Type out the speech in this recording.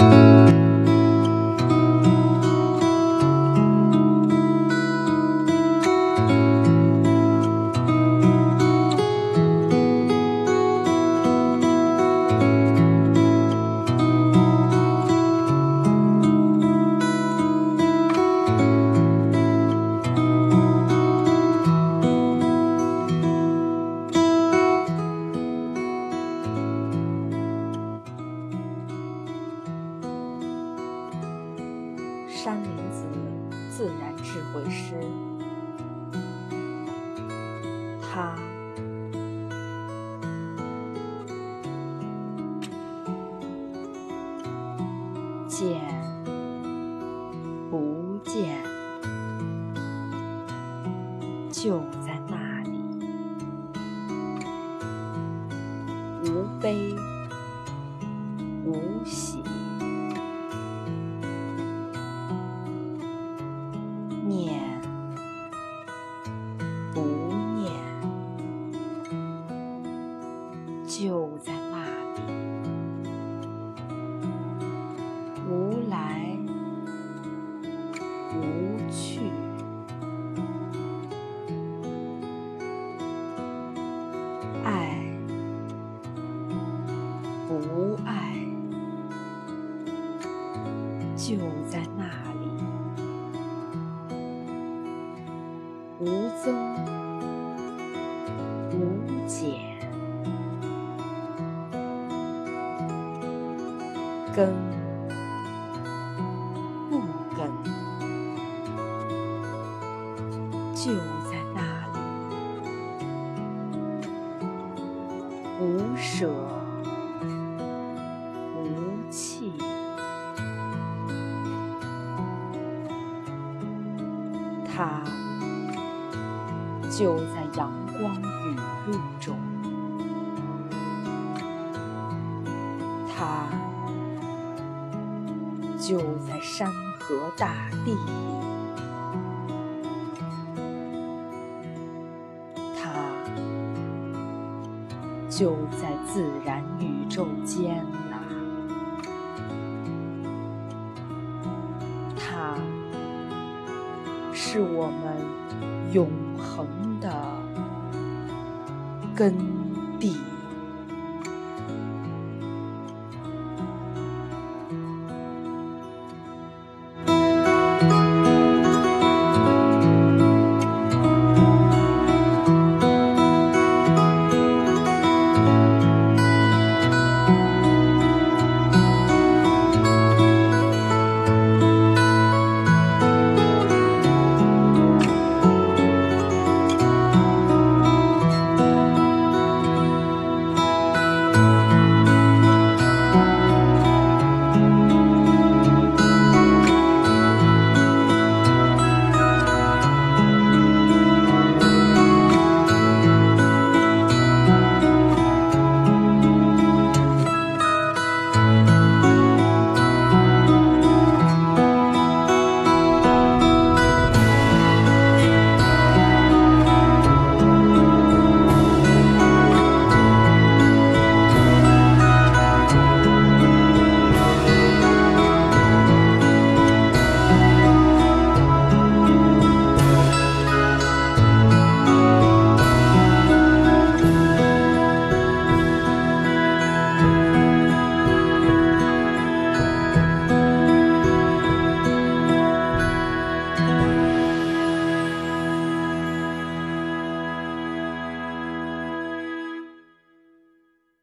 Música 山林子自然智慧师，他见不见，就在那里，无悲就在那里；无来无去，爱不爱，就在那里。无增根不根，就在那里。无舍无弃，它。就在阳光雨露中，它就在山河大地里，它就在自然宇宙间呐，它是我们永恒。的根。